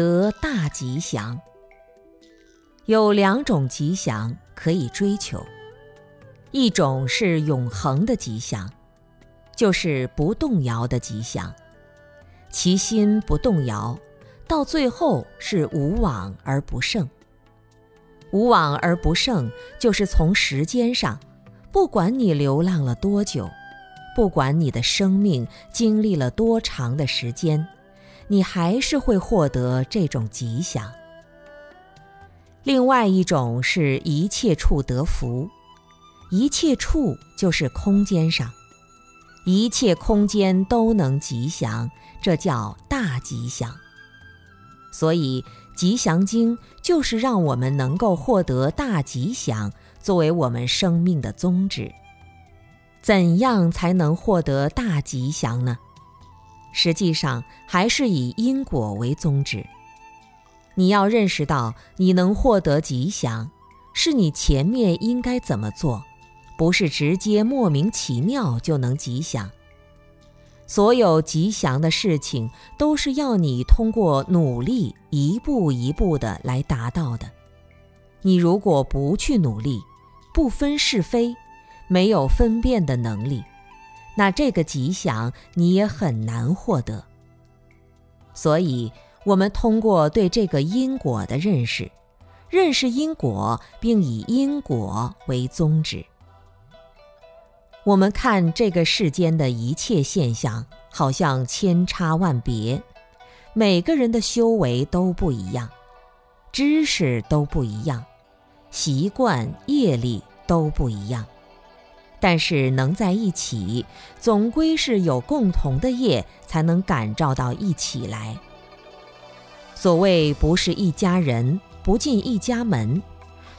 得大吉祥。有两种吉祥可以追求，一种是永恒的吉祥，就是不动摇的吉祥，其心不动摇，到最后是无往而不胜。无往而不胜，就是从时间上，不管你流浪了多久，不管你的生命经历了多长的时间，你还是会获得这种吉祥。另外一种是一切处得福，一切处就是空间上，一切空间都能吉祥，这叫大吉祥。所以。吉祥经就是让我们能够获得大吉祥，作为我们生命的宗旨。怎样才能获得大吉祥呢？实际上还是以因果为宗旨。你要认识到，你能获得吉祥，是你前面应该怎么做，不是直接莫名其妙就能吉祥。所有吉祥的事情，都是要你通过努力一步一步的来达到的。你如果不去努力，不分是非，没有分辨的能力，那这个吉祥你也很难获得。所以，我们通过对这个因果的认识，认识因果，并以因果为宗旨。我们看这个世间的一切现象，好像千差万别，每个人的修为都不一样，知识都不一样，习惯业力都不一样，但是能在一起，总归是有共同的业，才能感召到一起来。所谓不是一家人，不进一家门，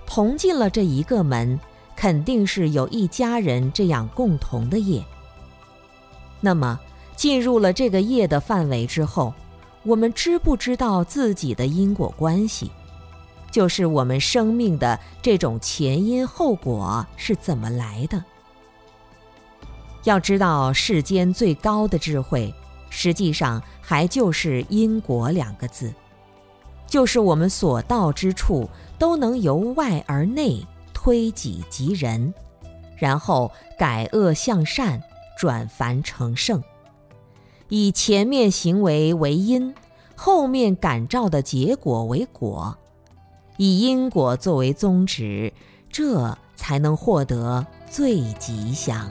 同进了这一个门。肯定是有一家人这样共同的业。那么进入了这个业的范围之后，我们知不知道自己的因果关系？就是我们生命的这种前因后果是怎么来的？要知道，世间最高的智慧，实际上还就是因果两个字，就是我们所到之处都能由外而内。推己及人，然后改恶向善，转凡成圣，以前面行为为因，后面感召的结果为果，以因果作为宗旨，这才能获得最吉祥。